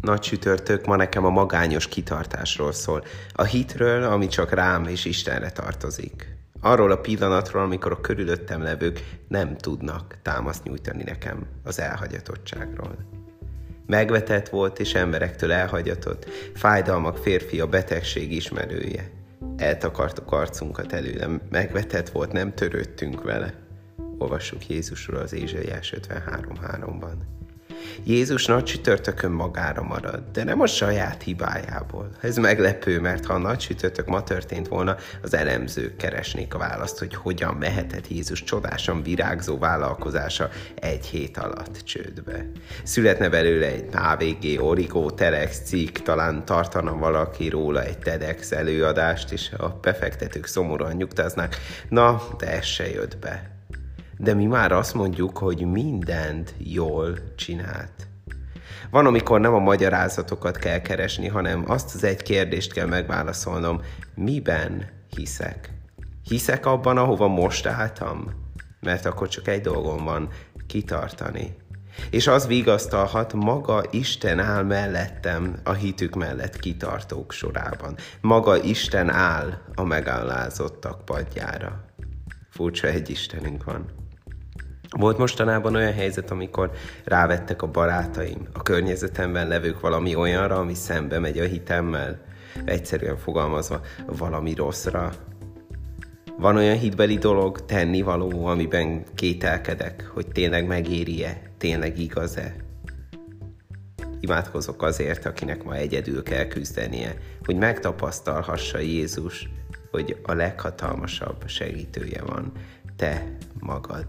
Nagy sütörtök ma nekem a magányos kitartásról szól. A hitről, ami csak rám és Istenre tartozik. Arról a pillanatról, amikor a körülöttem levők nem tudnak támaszt nyújtani nekem az elhagyatottságról. Megvetett volt és emberektől elhagyatott, fájdalmak férfi a betegség ismerője. Eltakartuk arcunkat előlem, megvetett volt, nem törődtünk vele. Olvassuk Jézusról az Ézsaiás 53.3-ban. Jézus nagy csütörtökön magára marad, de nem a saját hibájából. Ez meglepő, mert ha a nagy csütörtök ma történt volna, az elemzők keresnék a választ, hogy hogyan mehetett Jézus csodásan virágzó vállalkozása egy hét alatt csődbe. Születne belőle egy HVG, Origo, Telex cikk, talán tartana valaki róla egy TEDx előadást, és a befektetők szomorúan nyugtáznak, na, de ez se jött be de mi már azt mondjuk, hogy mindent jól csinált. Van, amikor nem a magyarázatokat kell keresni, hanem azt az egy kérdést kell megválaszolnom, miben hiszek? Hiszek abban, ahova most álltam? Mert akkor csak egy dolgom van, kitartani. És az vigasztalhat, maga Isten áll mellettem a hitük mellett kitartók sorában. Maga Isten áll a megállázottak padjára. Furcsa egy Istenünk van. Volt mostanában olyan helyzet, amikor rávettek a barátaim, a környezetemben levők valami olyanra, ami szembe megy a hitemmel, egyszerűen fogalmazva valami rosszra. Van olyan hitbeli dolog, tennivaló, amiben kételkedek, hogy tényleg megéri-e, tényleg igaz-e. Imádkozok azért, akinek ma egyedül kell küzdenie, hogy megtapasztalhassa Jézus, hogy a leghatalmasabb segítője van, te magad.